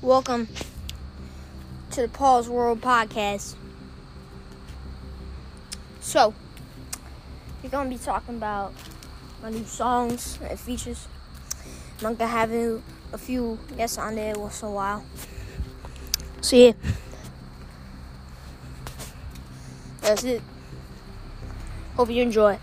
Welcome to the Paul's World podcast. So, we're gonna be talking about my new songs and features. I'm gonna have a few guests on there once in a while. So yeah, that's it. Hope you enjoy.